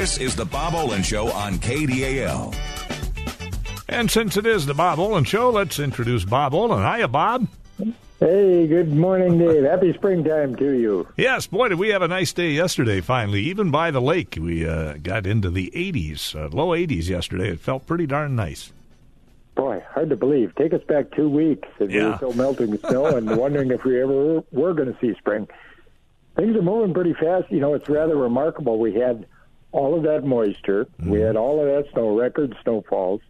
This is the Bob Olen Show on KDAL. And since it is the Bob Olen Show, let's introduce Bob Olen. Hiya, Bob. Hey, good morning, Dave. Happy springtime to you. Yes, boy, did we have a nice day yesterday, finally. Even by the lake, we uh, got into the 80s, uh, low 80s yesterday. It felt pretty darn nice. Boy, hard to believe. Take us back two weeks and Yeah. we were still melting snow and wondering if we ever were going to see spring. Things are moving pretty fast. You know, it's rather remarkable. We had all of that moisture. We had all of that snow, record snowfalls,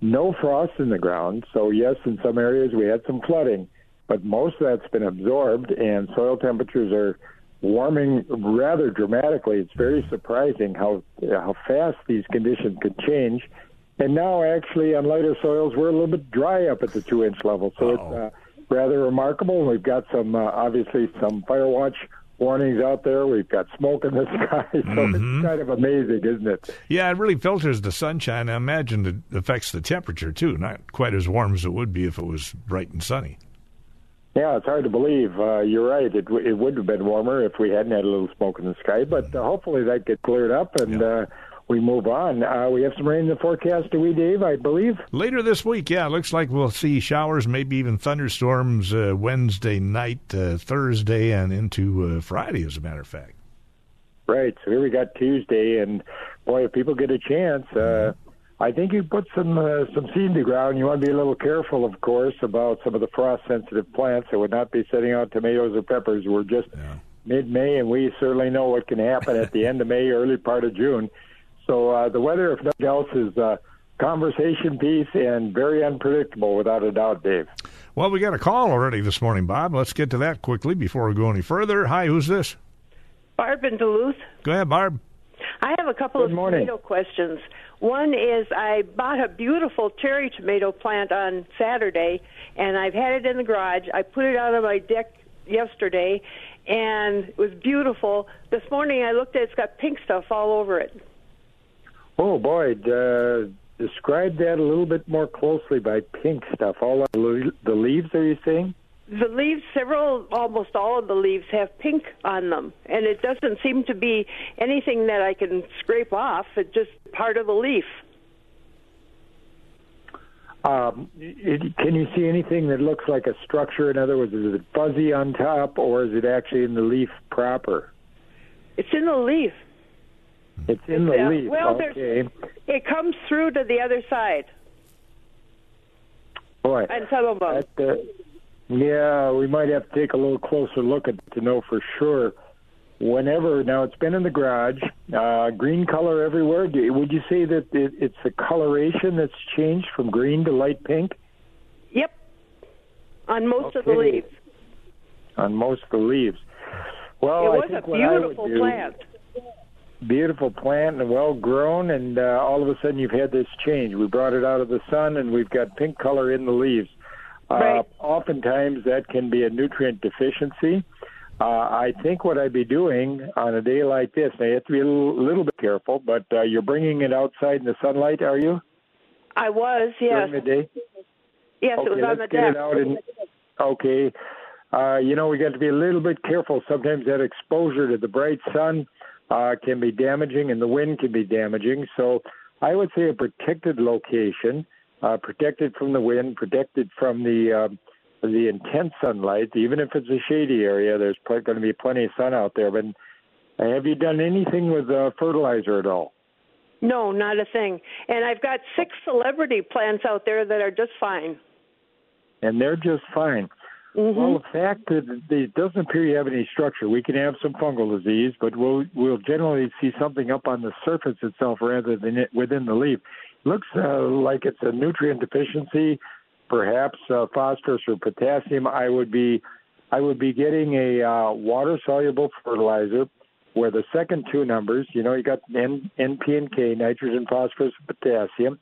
no frost in the ground. So, yes, in some areas we had some flooding, but most of that's been absorbed, and soil temperatures are warming rather dramatically. It's very surprising how how fast these conditions could change. And now, actually, on lighter soils, we're a little bit dry up at the two inch level. So it's uh, rather remarkable. We've got some, uh, obviously, some fire watch warnings out there. We've got smoke in the sky. So it's kind of amazing, isn't it? Yeah, it really filters the sunshine. I imagine it affects the temperature, too. Not quite as warm as it would be if it was bright and sunny. Yeah, it's hard to believe. Uh, you're right. It, w- it would have been warmer if we hadn't had a little smoke in the sky, but uh, hopefully that gets cleared up and uh, we move on. Uh, we have some rain in the forecast, do we, Dave? I believe. Later this week, yeah, it looks like we'll see showers, maybe even thunderstorms uh, Wednesday night, uh, Thursday, and into uh, Friday, as a matter of fact. Right. So here we got Tuesday, and boy, if people get a chance, uh, I think you put some uh, some seed in the ground. You want to be a little careful, of course, about some of the frost-sensitive plants that would not be setting out tomatoes or peppers. We're just mid-May, and we certainly know what can happen at the end of May, early part of June. So uh, the weather, if nothing else, is uh, conversation piece and very unpredictable, without a doubt, Dave. Well, we got a call already this morning, Bob. Let's get to that quickly before we go any further. Hi, who's this? Barb in Duluth. Go ahead, Barb. I have a couple Good of morning. tomato questions. One is I bought a beautiful cherry tomato plant on Saturday, and I've had it in the garage. I put it out on my deck yesterday, and it was beautiful. This morning I looked at it; it's got pink stuff all over it. Oh boy, uh, describe that a little bit more closely by pink stuff. All the the leaves, are you saying? The leaves, several, almost all of the leaves have pink on them, and it doesn't seem to be anything that I can scrape off. It's just part of the leaf. Um, it, can you see anything that looks like a structure? In other words, is it fuzzy on top, or is it actually in the leaf proper? It's in the leaf. It's in the leaf. well, okay. It comes through to the other side, Boy, and some of them. that, uh, yeah, we might have to take a little closer look at to know for sure. Whenever now, it's been in the garage, uh, green color everywhere. Do, would you say that it, it's the coloration that's changed from green to light pink Yep. On most of the leaves. on most of the leaves? Well, it I was think a I beautiful do- plant. Beautiful plant and well grown, and uh, all of a sudden you've had this change. We brought it out of the sun, and we've got pink color in the leaves. Uh, Right. Oftentimes that can be a nutrient deficiency. Uh, I think what I'd be doing on a day like this, now you have to be a little, little bit careful, but uh, you're bringing it outside in the sunlight, are you? I was, yes. During the day? Yes, okay, it was on the deck. it out and okay. Uh, you know, we got to be a little bit careful. Sometimes that exposure to the bright sun uh, can be damaging, and the wind can be damaging. So, I would say a protected location, uh, protected from the wind, protected from the uh, the intense sunlight. Even if it's a shady area, there's going to be plenty of sun out there. But have you done anything with uh, fertilizer at all? No, not a thing. And I've got six celebrity plants out there that are just fine. and they're just fine. Well, the fact that it doesn't appear you have any structure, we can have some fungal disease, but we'll we'll generally see something up on the surface itself rather than it within the leaf. Looks uh, like it's a nutrient deficiency, perhaps uh, phosphorus or potassium. I would be I would be getting a uh, water soluble fertilizer where the second two numbers, you know, you got N, NP and K, nitrogen, phosphorus, potassium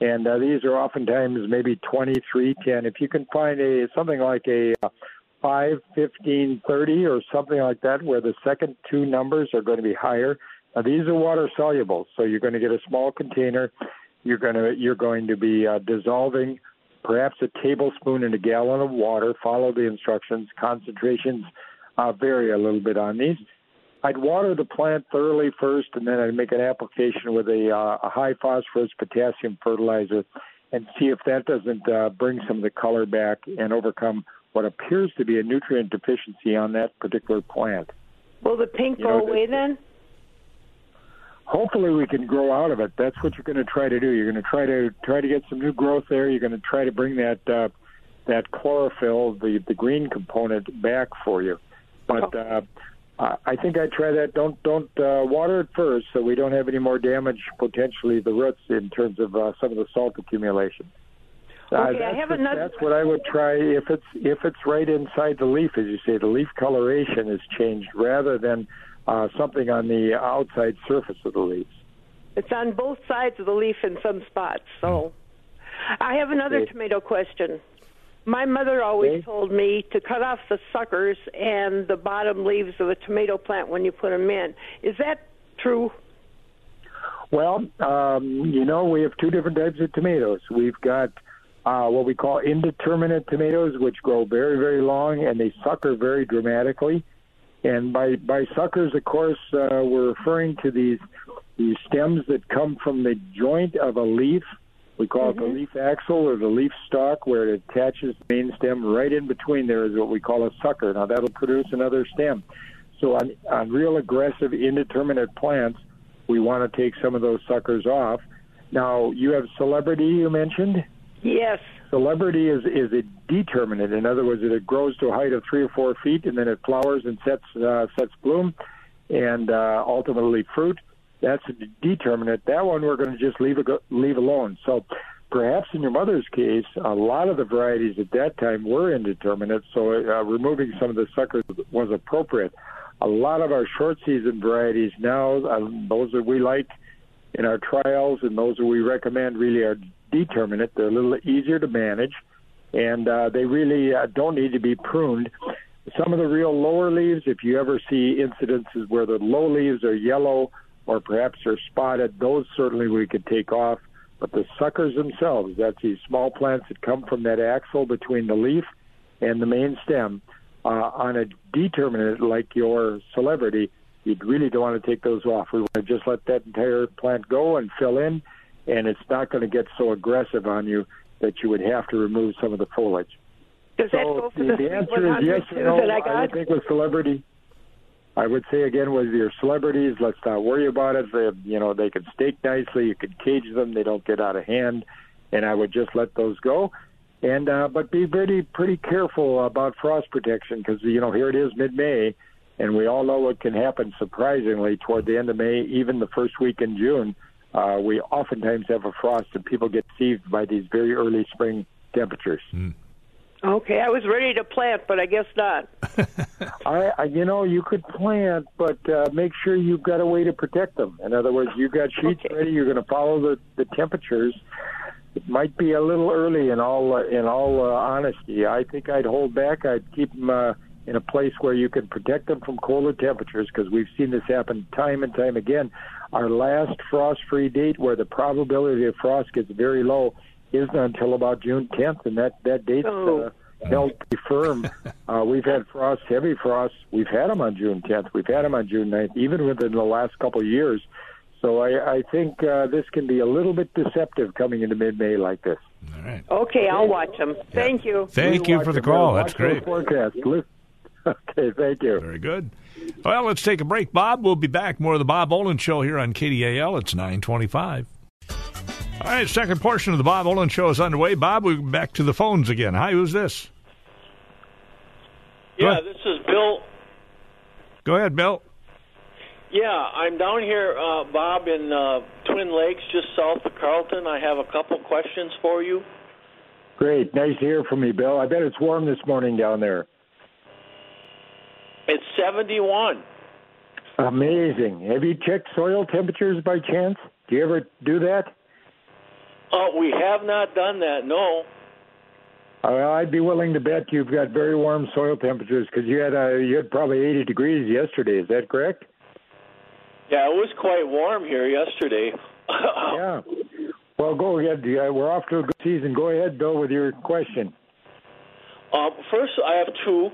and uh, these are oftentimes maybe 23, 10. If you can find a something like a uh, 5, 15, 30 or something like that, where the second two numbers are going to be higher. Now, these are water soluble, so you're going to get a small container. You're going to you're going to be uh, dissolving perhaps a tablespoon in a gallon of water. Follow the instructions. Concentrations uh, vary a little bit on these. I'd water the plant thoroughly first, and then I'd make an application with a, uh, a high phosphorus potassium fertilizer, and see if that doesn't uh, bring some of the color back and overcome what appears to be a nutrient deficiency on that particular plant. Will the pink You go know, away then? hopefully we can grow out of it. That's what you're going to try to do. You're going to try to try to get some new growth there. You're going to try to bring that uh, that chlorophyll, the the green component, back for you. But uh, I think I'd try that. Don't don't uh, water it first, so we don't have any more damage potentially the roots in terms of uh, some of the salt accumulation. Uh, Okay, I that's have what- another- That's what I would try if it's if it's right inside the leaf, as you say. The leaf coloration is changed rather than uh, something on the outside surface of the leaves. It's on both sides of the leaf in some spots. So, I have another Okay. tomato question. My mother always Okay. told me to cut off the suckers and the bottom leaves of a tomato plant when you put them in. Is that true? Well, um, you know, we have two different types of tomatoes. We've got uh, what we call indeterminate tomatoes, which grow very, very long and they sucker very dramatically. And by by suckers, of course, uh, we're referring to these these stems that come from the joint of a leaf. We call it the leaf axil or the leaf stalk, where it attaches the main stem right in between. There is what we call a sucker. Now that'll produce another stem. So on on real aggressive indeterminate plants, we want to take some of those suckers off. Now you have celebrity you mentioned. Yes. Celebrity is is a determinate. In other words, it grows to a height of three or four feet, and then it flowers and sets uh, sets bloom, and uh, ultimately fruit. That's a determinate. That one we're going to just leave a, leave alone. So perhaps in your mother's case, a lot of the varieties at that time were indeterminate. So uh, removing some of the suckers was appropriate. A lot of our short season varieties now, uh, those that we like in our trials and those that we recommend really are determinate. They're a little easier to manage, and uh, they really uh, don't need to be pruned. Some of the real lower leaves, if you ever see incidences where the low leaves are yellow or perhaps they're spotted, those certainly we could take off. But the suckers themselves, that's these small plants that come from that axil between the leaf and the main stem, uh, on a determinate like your celebrity, you really don't want to take those off. We want to just let that entire plant go and fill in, and it's not going to get so aggressive on you that you would have to remove some of the foliage. Does that So go for the, the, answer is yes or no. I I got? would think with celebrity. I would say again with your celebrities, let's not worry about it. They, you know, they can stake nicely. You can cage them; they don't get out of hand. And I would just let those go. And uh, but be pretty pretty careful about frost protection because you know here it is mid-May, and we all know what can happen surprisingly toward the end of May, even the first week in June. Uh, we oftentimes have a frost, and people get deceived by these very early spring temperatures. Okay, I was ready to plant, but I guess not. I, I, you know, you could plant, but uh, make sure you've got a way to protect them. In other words, you've got sheets Okay. ready. You're going to follow the, the temperatures. It might be a little early in all uh, in all uh, honesty. I think I'd hold back. I'd keep them uh, in a place where you can protect them from colder temperatures because we've seen this happen time and time again. Our last frost-free date, where the probability of frost gets very low, isn't until about June 10th, and that that date's Oh. uh, held pretty firm. Uh, we've had frost, heavy frost. We've had them on June 10th. We've had them on June 9th, even within the last couple of years. So I, I think uh, this can be a little bit deceptive coming into mid-May like this. All right. Okay, I'll watch them. Thank you. Thank We you for the it, call. watch That's those great. Forecasts. Li- Okay, thank you. Very good. Well, let's take a break, Bob. We'll be back. More of the Bob Olen Show here on KDAL. It's 925. All right, second portion of the Bob Olen Show is underway. Bob, we're back to the phones again. Hi, who's this? Yeah, this is Bill. Go ahead, Bill. Yeah, I'm down here, uh, Bob, in uh, Twin Lakes, just south of Carlton. I have a couple questions for you. Great. Nice to hear from you, Bill. I bet it's warm this morning down there. It's 71. Amazing. Have you checked soil temperatures by chance? Do you ever do that? Uh, we have not done that, no. Uh, I'd be willing to bet you've got very warm soil temperatures because you had uh, you had probably 80 degrees yesterday. Is that correct? Yeah, it was quite warm here yesterday. Yeah. Well, go ahead. We're off to a good season. Go ahead, Bill, with your question. Um, first, I have two.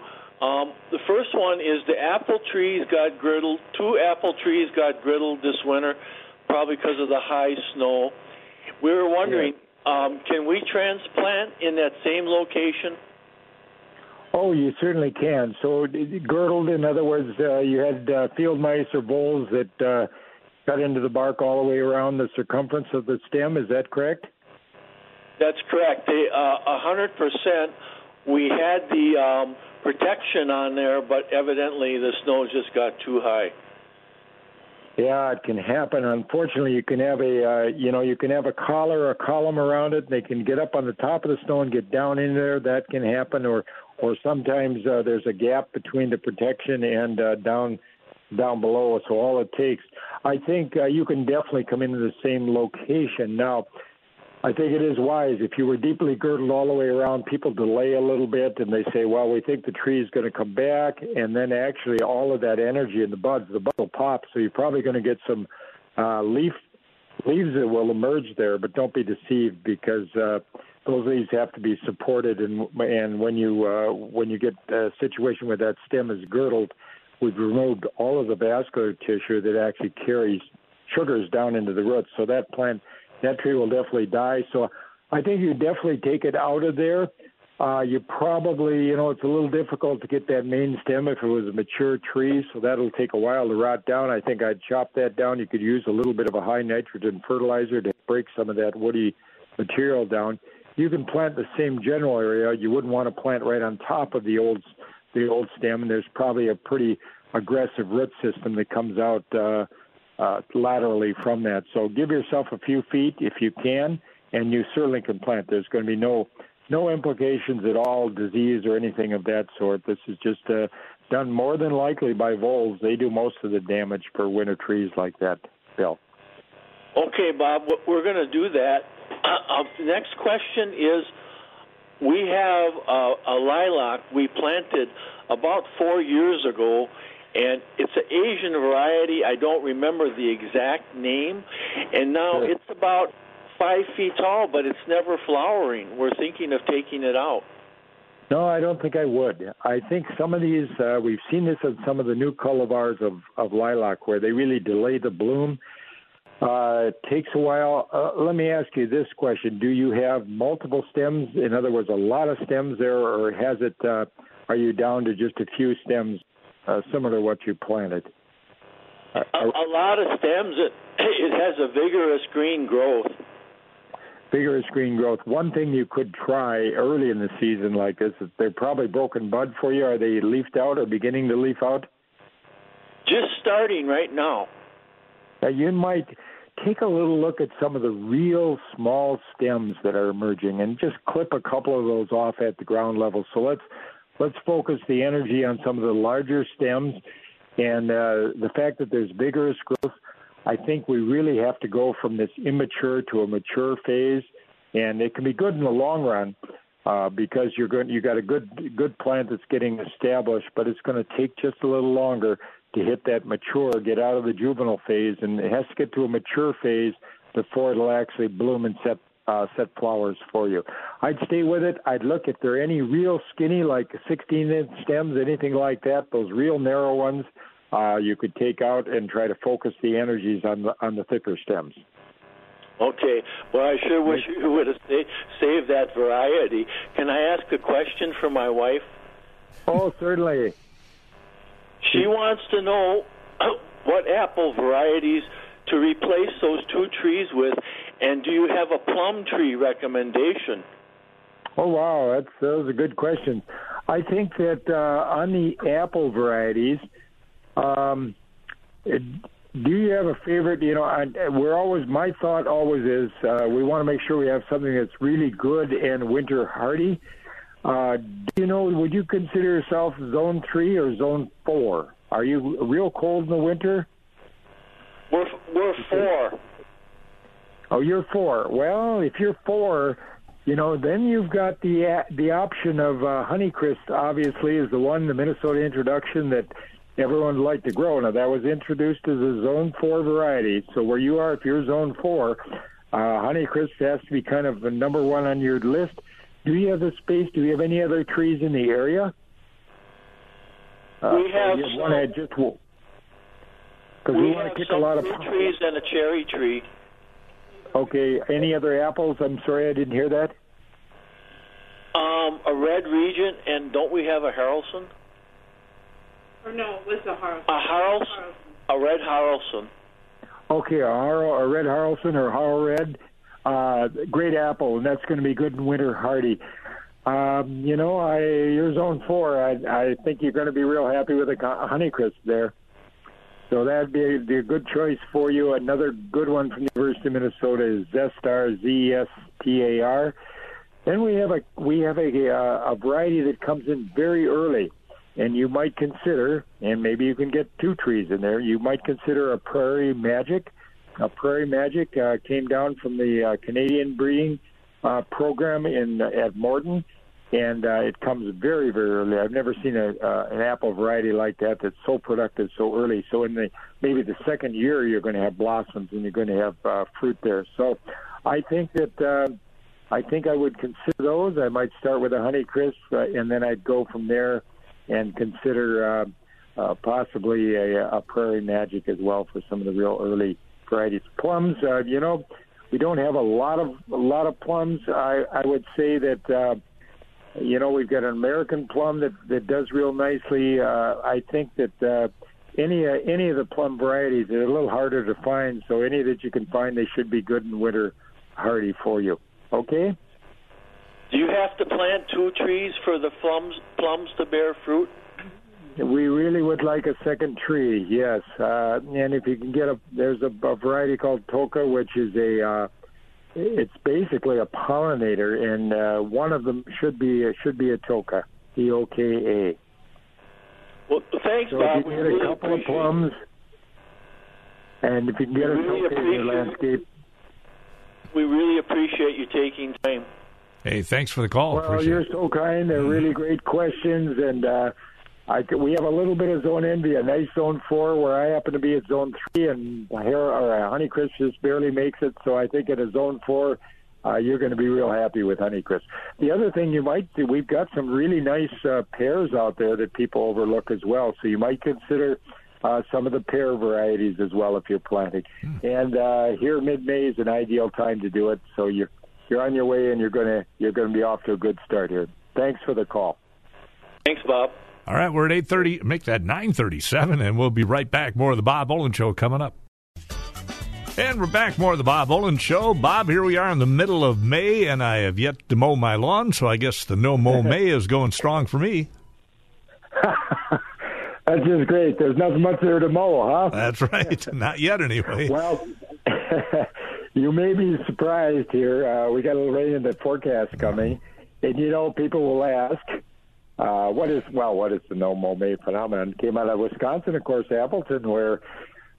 Um, the first one is the apple trees got girdled. Two apple trees got girdled this winter, probably because of the high snow. We were wondering, yeah. um, can we transplant in that same location? Oh, you certainly can. So girdled, in other words, uh, you had uh, field mice or voles that uh, got into the bark all the way around the circumference of the stem. Is that correct? That's correct. Uh, a hundred percent. We had the um, protection on there, but evidently the snow just got too high. Yeah, it can happen. Unfortunately, you can have a uh, you know you can have a collar or column around it. They can get up on the top of the and get down in there. That can happen, or or sometimes uh, there's a gap between the protection and uh, down down below. So all it takes, I think, uh, you can definitely come into the same location. Now, I think it is wise if you were deeply girdled all the way around. People delay a little bit and they say, "Well, we think the tree is going to come back," and then actually all of that energy in the buds, the buds will pop. So you're probably going to get some uh, leaf leaves that will emerge there. But don't be deceived because uh, those leaves have to be supported, and and when you uh, when you get a situation where that stem is girdled, we've removed all of the vascular tissue that actually carries sugars down into the roots. So that plant, that tree will definitely die. So I think you definitely take it out of there. Uh, you probably, you know, it's a little difficult to get that main stem if it was a mature tree, so that'll take a while to rot down. I think I'd chop that down. You could use a little bit of a high nitrogen fertilizer to break some of that woody material down you can plant the same general area. You wouldn't want to plant right on top of the old the old stem. And there's probably a pretty aggressive root system that comes out uh, uh, laterally from that. So give yourself a few feet if you can, and you certainly can plant. There's going to be no no implications at all, disease or anything of that sort. This is just uh, done more than likely by voles. They do most of the damage for winter trees like that, Bill. Okay, Bob, we're going to do that. Uh, uh, the next question is we have a, a lilac we planted about four years ago, and it's an Asian variety. I don't remember the exact name, and now it's about five feet tall, but it's never flowering. We're thinking of taking it out. No, I don't think I would. I think some of these, uh, we've seen this in some of the new cultivars of, of lilac where they really delay the bloom uh, it takes a while. Uh, let me ask you this question: Do you have multiple stems? In other words, a lot of stems there, or has it? Uh, are you down to just a few stems, uh, similar to what you planted? A, a lot of stems. It, it has a vigorous green growth. Vigorous green growth. One thing you could try early in the season like this is they're probably broken bud for you. Are they leafed out or beginning to leaf out? Just starting right now. Now you might take a little look at some of the real small stems that are emerging and just clip a couple of those off at the ground level. So let's let's focus the energy on some of the larger stems and uh, the fact that there's vigorous growth. I think we really have to go from this immature to a mature phase, and it can be good in the long run uh, because you're going you got a good good plant that's getting established, but it's going to take just a little longer to hit that mature, get out of the juvenile phase, and it has to get to a mature phase before it'll actually bloom and set uh, set flowers for you. I'd stay with it. I'd look if there are any real skinny, like 16 inch stems, anything like that. Those real narrow ones, uh, you could take out and try to focus the energies on the on the thicker stems. Okay. Well, I sure wish you would have saved that variety. Can I ask a question for my wife? Oh, certainly. She wants to know what apple varieties to replace those two trees with, and do you have a plum tree recommendation? Oh wow, that's those are good questions. I think that uh, on the apple varieties, um, it, do you have a favorite? You know, I, we're always my thought always is uh, we want to make sure we have something that's really good and winter hardy. Uh, do you know, would you consider yourself zone three or zone four? Are you real cold in the winter? We're, we're four. Oh, you're four. Well, if you're four, you know, then you've got the the option of uh, Honeycrisp. Obviously, is the one the Minnesota introduction that everyone would like to grow. Now that was introduced as a Zone Four variety. So where you are, if you're Zone Four, uh, Honeycrisp has to be kind of the number one on your list. Do you have the space? Do you have any other trees in the area? Uh, we have want to just because we, we want to kick a lot of. trees and a cherry tree. Okay, any other apples? I'm sorry, I didn't hear that. Um, a red regent, and don't we have a Haralson? Or no, it was a Harley. A Haralson, a red Haralson. Okay, a, Harl, a red Haralson or Harl Red, uh, great apple, and that's going to be good in winter hardy. Um, you know, I you're zone four. I I think you're going to be real happy with a Honeycrisp there. So that'd be a, be a good choice for you. Another good one from the University of Minnesota is Zestar, Z-E-S-T-A-R. Then we have a we have a uh, a variety that comes in very early, and you might consider, and maybe you can get two trees in there. You might consider a Prairie Magic. A Prairie Magic uh, came down from the uh, Canadian breeding uh, program in at Morden, and uh, it comes very very early. I've never seen a uh, an apple variety like that that's so productive so early. So in the maybe the second year you're going to have blossoms and you're going to have uh, fruit there. So I think that. Uh, I think I would consider those. I might start with a Honeycrisp, uh, and then I'd go from there and consider uh, uh, possibly a, a Prairie Magic as well for some of the real early varieties. Plums, uh, you know, we don't have a lot of a lot of plums. I, I would say that uh, you know we've got an American plum that that does real nicely. Uh, I think that. Uh, any uh, any of the plum varieties are a little harder to find, so any that you can find, they should be good in winter hardy for you. Okay. Do you have to plant two trees for the plums plums to bear fruit? We really would like a second tree, yes. Uh, and if you can get a, there's a, a variety called Toka, which is a, uh, it's basically a pollinator, and uh, one of them should be should be a Toka, T O K A. Well, thanks, So Bob. if you We can get really a couple of appreciate it. plums, and if you can get a really Toka in your landscape, We really appreciate you taking time. Hey, thanks for the call. Well, Appreciate you're it. so kind. They're really great questions, and uh, I c- we have a little bit of zone envy, a nice zone four, where I happen to be at zone three, and here or uh, Honeycrisp just barely makes it. So I think at a zone four, uh, you're going to be real happy with Honeycrisp. The other thing you might do, we've got some really nice uh, pears out there that people overlook as well. So you might consider. Uh, some of the pear varieties as well if you're planting, and uh, here mid-May is an ideal time to do it. So you're you're on your way and you're gonna you're gonna be off to a good start here. Thanks for the call. Thanks, Bob. All right, we're at 8.30. Make that 9.37, and we'll be right back. More of the Bob Olen Show coming up. And we're back. More of the Bob Olen Show. Bob, here we are in the middle of May, and I have yet to mow my lawn, so I guess the no mow May is going strong for me. That's just great. There's nothing much there to mow, huh? That's right. Not yet, anyway. Well, you may be surprised here. Uh, we got a little rain in the forecast coming, and you know people will ask, uh, "What is well? What is the no mow May phenomenon?" Came out of Wisconsin, of course, Appleton, where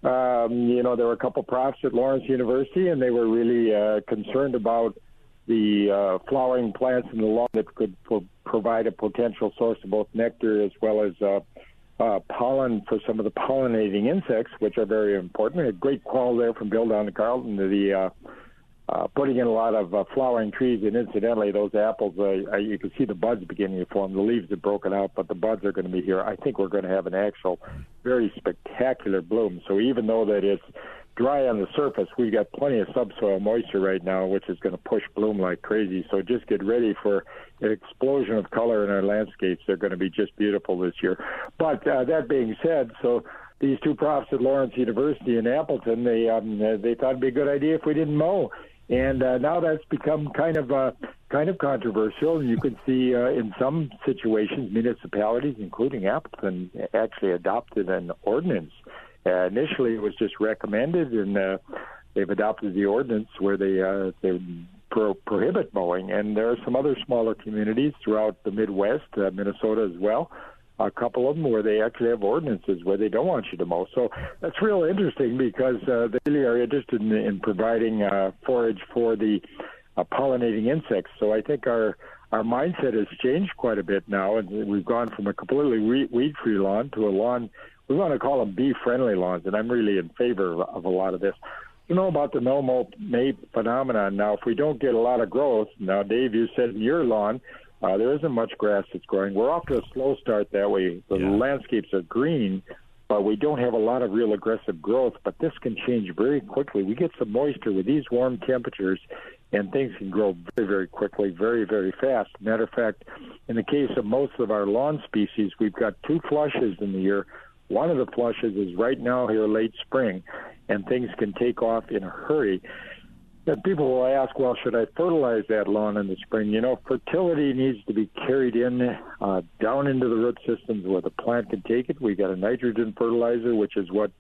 um, you know there were a couple of profs at Lawrence University, and they were really uh, concerned about the uh, flowering plants in the lawn that could pro- provide a potential source of both nectar as well as uh, uh, pollen for some of the pollinating insects, which are very important. A great call there from Bill down to Carlton to the uh, uh, putting in a lot of uh, flowering trees. And incidentally, those apples, uh, you can see the buds beginning to form. The leaves have broken out, but the buds are going to be here. I think we're going to have an actual very spectacular bloom. So even though that it's dry on the surface, we've got plenty of subsoil moisture right now, which is going to push bloom like crazy. So just get ready for an explosion of color in our landscapes. They're going to be just beautiful this year. But uh, that being said, so these two profs at Lawrence University in Appleton, they um, they thought it'd be a good idea if we didn't mow. And uh, now that's become kind of uh, kind of controversial. And you can see uh, in some situations, municipalities, including Appleton, actually adopted an ordinance. Uh, initially, it was just recommended, and uh, they've adopted the ordinance where they uh, they pro- prohibit mowing. And there are some other smaller communities throughout the Midwest, uh, Minnesota as well. A couple of them where they actually have ordinances where they don't want you to mow. So that's real interesting because uh, they really are interested in, in providing uh, forage for the uh, pollinating insects. So I think our our mindset has changed quite a bit now, and we've gone from a completely weed-free lawn to a lawn we want to call them bee-friendly lawns, and I'm really in favor of a lot of this. You know about the no mow May phenomenon. Now, if we don't get a lot of growth, now Dave, you said in your lawn Uh, there isn't much grass that's growing. We're off to a slow start that way. The Yeah. landscapes are green, but we don't have a lot of real aggressive growth. But this can change very quickly. We get some moisture with these warm temperatures, and things can grow very, very quickly, very, very fast. Matter of fact, in the case of most of our lawn species, we've got two flushes in the year. One of the flushes is right now here late spring, and things can take off in a hurry. Now, people will ask, well, should I fertilize that lawn in the spring? You know, fertility needs to be carried in uh, down into the root systems where the plant can take it. We got a nitrogen fertilizer, which is what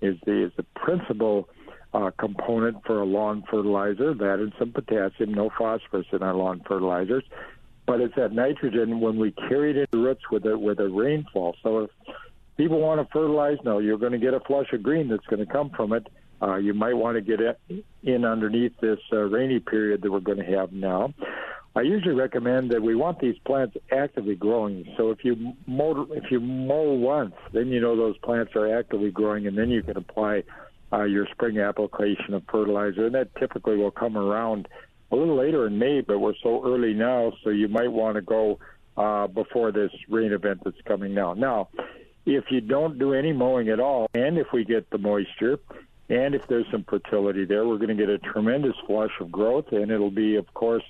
is the is the principal uh, component for a lawn fertilizer. That and some potassium, no phosphorus in our lawn fertilizers. But it's that nitrogen when we carry it into roots with a with a rainfall. So if people want to fertilize, no, you're going to get a flush of green that's going to come from it. Uh, you might want to get in underneath this uh, rainy period that we're going to have now. I usually recommend that we want these plants actively growing. So if you mow, if you mow once, then you know those plants are actively growing, and then you can apply uh, your spring application of fertilizer. And that typically will come around a little later in May, but we're so early now, so you might want to go uh, before this rain event that's coming now. Now, if you don't do any mowing at all, and if we get the moisture, and if there's some fertility there, we're going to get a tremendous flush of growth, and it'll be, of course,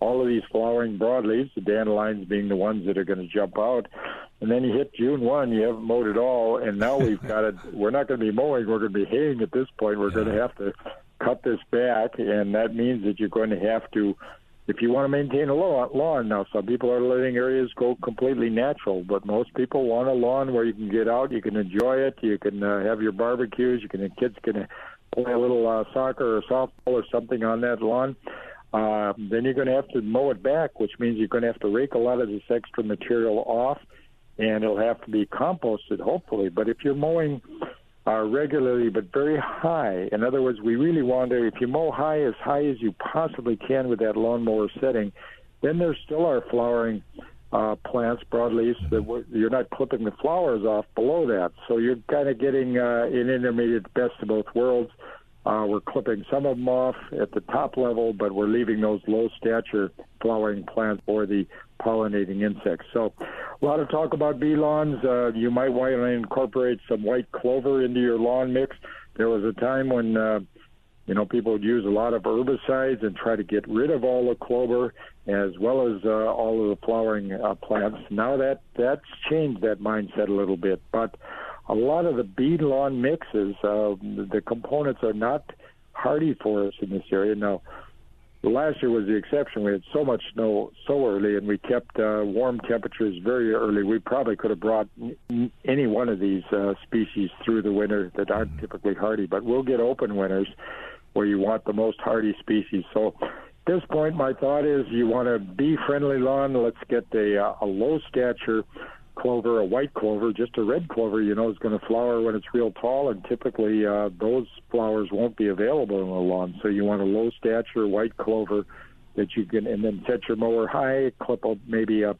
all of these flowering broadleaves, the dandelions being the ones that are going to jump out. And then you hit June 1, you haven't mowed at all, and now we've got it. We're not going to be mowing, we're going to be haying at this point. We're going to have to cut this back, and that means that you're going to have to, if you want to maintain a lawn, now, some people are letting areas go completely natural, but most people want a lawn where you can get out, you can enjoy it, you can uh, have your barbecues, you can, the kids can play a little uh, soccer or softball or something on that lawn. Uh, then you're going to have to mow it back, which means you're going to have to rake a lot of this extra material off, and it'll have to be composted, hopefully. But if you're mowing uh, regularly but very high, in other words, we really want to, if you mow high as high as you possibly can with that lawnmower setting, then there still are flowering uh, plants, broadleaves, that w- you're not clipping the flowers off below that. So you're kind of getting uh, an intermediate best of both worlds. Uh, we're clipping some of them off at the top level, but we're leaving those low stature flowering plants for the pollinating insects. So, a lot of talk about bee lawns. Uh, you might want to incorporate some white clover into your lawn mix. There was a time when, uh, you know, people would use a lot of herbicides and try to get rid of all the clover as well as uh, all of the flowering uh, plants. Now that that's changed that mindset a little bit, but a lot of the bee lawn mixes, uh, the components are not hardy for us in this area. Now, last year was the exception. We had so much snow so early, and we kept uh, warm temperatures very early. We probably could have brought n- any one of these uh, species through the winter that aren't typically hardy, but we'll get open winters where you want the most hardy species. So at this point, my thought is you want a bee-friendly lawn. Let's get a, uh, a low stature clover, a white clover, just a red clover, you know, is going to flower when it's real tall, and typically uh, those flowers won't be available in the lawn. So you want a low stature white clover that you can, and then set your mower high, clip up maybe a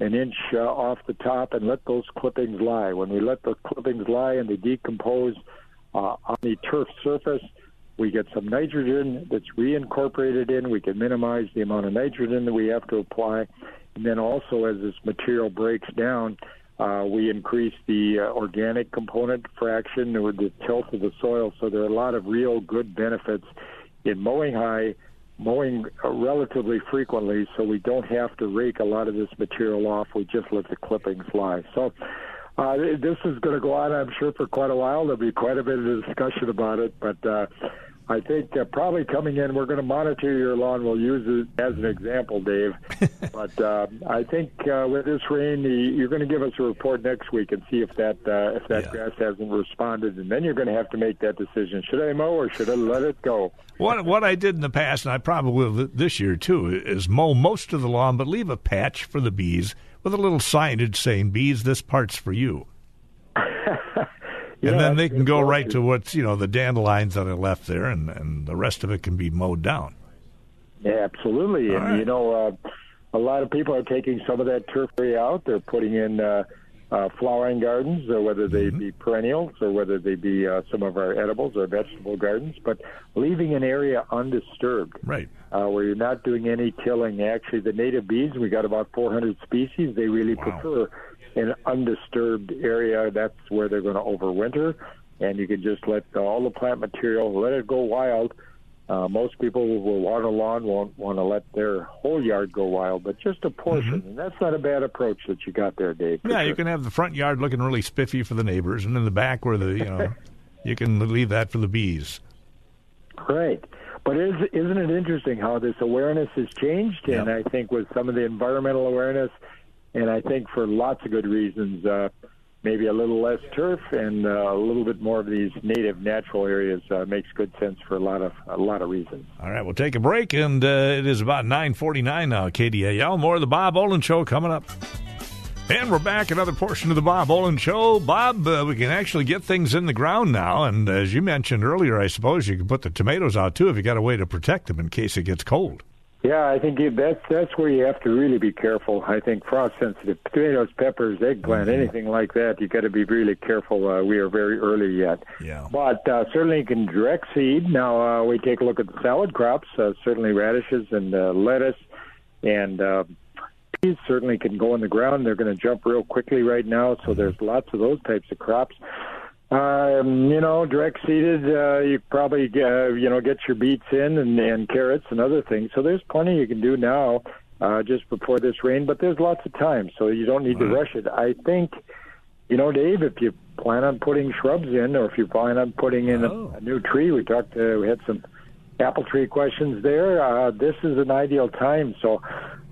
an inch uh, off the top, and let those clippings lie. When we let the clippings lie and they decompose uh, on the turf surface, we get some nitrogen that's reincorporated in. We can minimize the amount of nitrogen that we have to apply. And then also, as this material breaks down, uh, we increase the uh, organic component fraction or the tilth of the soil. So there are a lot of real good benefits in mowing high, mowing uh, relatively frequently, so we don't have to rake a lot of this material off. We just let the clippings lie. So. Uh, this is going to go on, I'm sure, for quite a while. There'll be quite a bit of discussion about it, but uh, I think uh, probably coming in, we're going to monitor your lawn. We'll use it as an example, Dave. but uh, I think uh, with this rain, you're going to give us a report next week and see if that uh, if that Yeah. grass hasn't responded, and then you're going to have to make that decision: should I mow or should I let it go? What what I did in the past, and I probably will this year too, is mow most of the lawn, but leave a patch for the bees with a little signage saying "Bees, this part's for you," Yeah, and then they can go right to what's you know the dandelions that are left there, and and the rest of it can be mowed down. Yeah, absolutely. And right. you know, uh, a lot of people are taking some of that turf area out. They're putting in uh, uh, flowering gardens, or whether they Mm-hmm. be perennials, or whether they be uh, some of our edibles or vegetable gardens, but leaving an area undisturbed Right. uh, where you're not doing any killing. Actually, the native bees, we got about 400 species. They really Wow. prefer an undisturbed area. That's where they're going to overwinter, and you can just let all the plant material let it go wild. Uh, most people who will want a lawn, won't want to let their whole yard go wild, but just a portion, and that's not a bad approach that you got there, Dave. Mm-hmm. Yeah, you can have the front yard looking really spiffy for the neighbors, and in the back where the you know you can leave that for the bees. Right. But is, isn't it interesting how this awareness has changed? And I think with some of the environmental awareness, and I think for lots of good reasons, uh, maybe a little less turf and uh, a little bit more of these native natural areas uh, makes good sense for a lot of a lot of reasons. All right, we'll take a break, and uh, it is about 9.49 now, KDAL. More of the Bob Olen Show coming up. And we're back, another portion of the Bob Olen Show. Bob, uh, we can actually get things in the ground now, and as you mentioned earlier, I suppose you can put the tomatoes out, too, if you got a way to protect them in case it gets cold. Yeah, I think you- that's that's where you have to really be careful. I think frost sensitive tomatoes, peppers, eggplant, anything like that, you got to be really careful. Uh, we are very early yet. Yeah. But uh, certainly you can direct seed. Now uh, we take a look at the salad crops. Uh, certainly radishes and uh, lettuce and uh, peas certainly can go in the ground. They're going to jump real quickly right now, so there's lots of those types of crops. Um, you know, direct seeded, uh, you probably uh, you know get your beets in and, and carrots and other things. So there's plenty you can do now, uh, just before this rain. But there's lots of time, so you don't need to rush it. I think, you know, Dave, if you plan on putting shrubs in, or if you plan on putting in Oh. a, a new tree, we talked. Uh, we had some apple tree questions there. Uh, this is an ideal time. So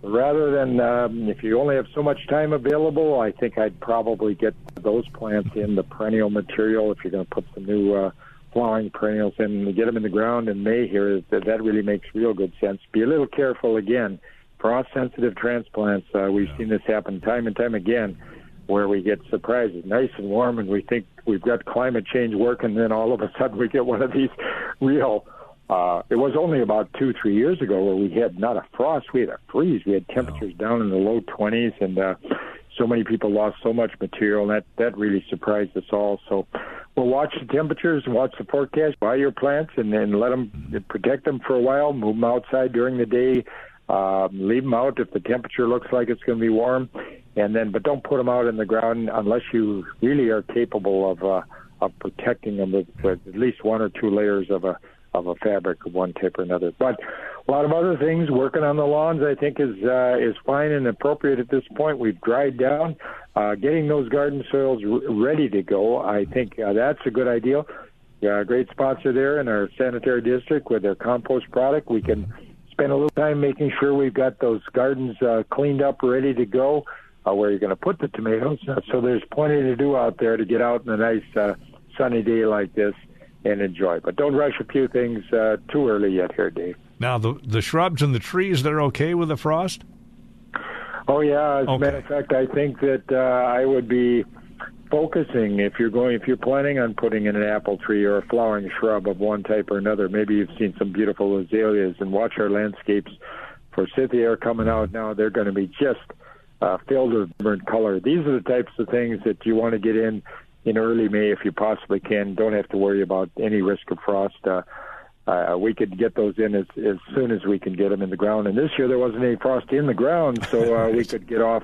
rather than um, if you only have so much time available, I think I'd probably get those plants in the perennial material. If you're going to put some new uh, flowering perennials in, and get them in the ground in May here, that, that really makes real good sense. Be a little careful again. Frost-sensitive transplants, uh, we've seen this happen time and time again where we get surprises, nice and warm, and we think we've got climate change working, then all of a sudden we get one of these real. Uh, it was only about two, three years ago where we had not a frost, we had a freeze. We had temperatures down in the low 20s, and uh, so many people lost so much material, and that, that really surprised us all. So we'll watch the temperatures, watch the forecast, buy your plants, and then let them protect them for a while, move them outside during the day, um, leave them out if the temperature looks like it's going to be warm, and then but don't put them out in the ground unless you really are capable of uh, of protecting them with, with at least one or two layers of a of a fabric of one type or another. But a lot of other things working on the lawns, I think, is uh, is fine and appropriate at this point. We've dried down, uh, getting those garden soils r- ready to go. I think uh, that's a good idea. Yeah, great sponsor there in our sanitary district with their compost product. We can spend a little time making sure we've got those gardens uh, cleaned up, ready to go. Uh, where you're going to put the tomatoes. So there's plenty to do out there to get out in a nice uh, sunny day like this and enjoy. But don't rush a few things uh, too early yet here, Dave. Now, the the shrubs and the trees, they're okay with the frost? Oh yeah, as a matter of fact, I think that uh, I would be focusing if you're going if you're planning on putting in an apple tree or a flowering shrub of one type or another. Maybe you've seen some beautiful azaleas and watch our landscapes. For forsythia are coming out now. They're going to be just uh, filled with different color. These are the types of things that you want to get in in early May if you possibly can. Don't have to worry about any risk of frost. Uh, uh, we could get those in as, as soon as we can get them in the ground. And this year there wasn't any frost in the ground, so uh, we could get off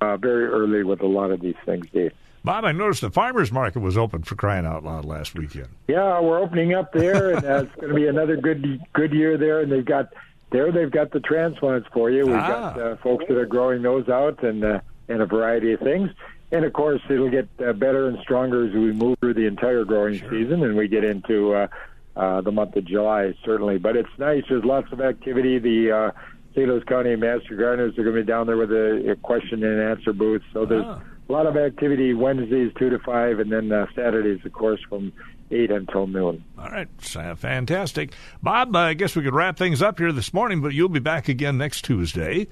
uh, very early with a lot of these things, Dave. Bob, I noticed the farmer's market was open for crying out loud last weekend. Yeah, we're opening up there, and uh, it's going to be another good good year there. And they've got there they've got the transplants for you. We've got Ah. uh, folks that are growing those out, and uh, and a variety of things. And of course, it'll get uh, better and stronger as we move through the entire growing season, and we get into uh, uh, the month of July, certainly. But it's nice. There's lots of activity. The uh, St. Louis County Master Gardeners are going to be down there with a, a question and answer booth. So there's Ah. a lot of activity Wednesdays two to five, and then uh, Saturdays, of course, from eight until noon. All right, so fantastic. Bob, I guess we could wrap things up here this morning, but you'll be back again next Tuesday.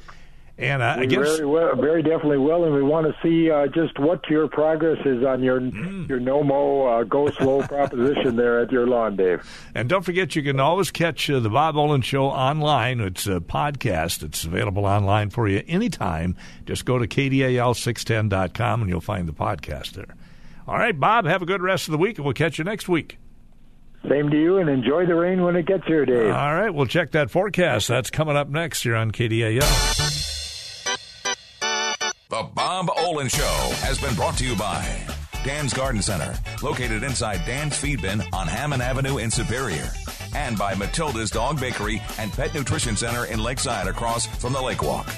And uh, I guess very, well, very definitely will, and we want to see uh, just what your progress is on your Mm. your no mo uh, go slow proposition there at your lawn, Dave. And don't forget, you can always catch uh, the Bob Olen Show online. It's a podcast. It's available online for you anytime. Just go to kdal610.com and you'll find the podcast there. All right, Bob, have a good rest of the week, and we'll catch you next week. Same to you, and enjoy the rain when it gets here, Dave. All right, we'll check that forecast. That's coming up next here on KDAL. The Bob Olen Show has been brought to you by Dan's Garden Center, located inside Dan's Feed Bin on Hammond Avenue in Superior, and by Matilda's Dog Bakery and Pet Nutrition Center in Lakeside across from the Lake Walk.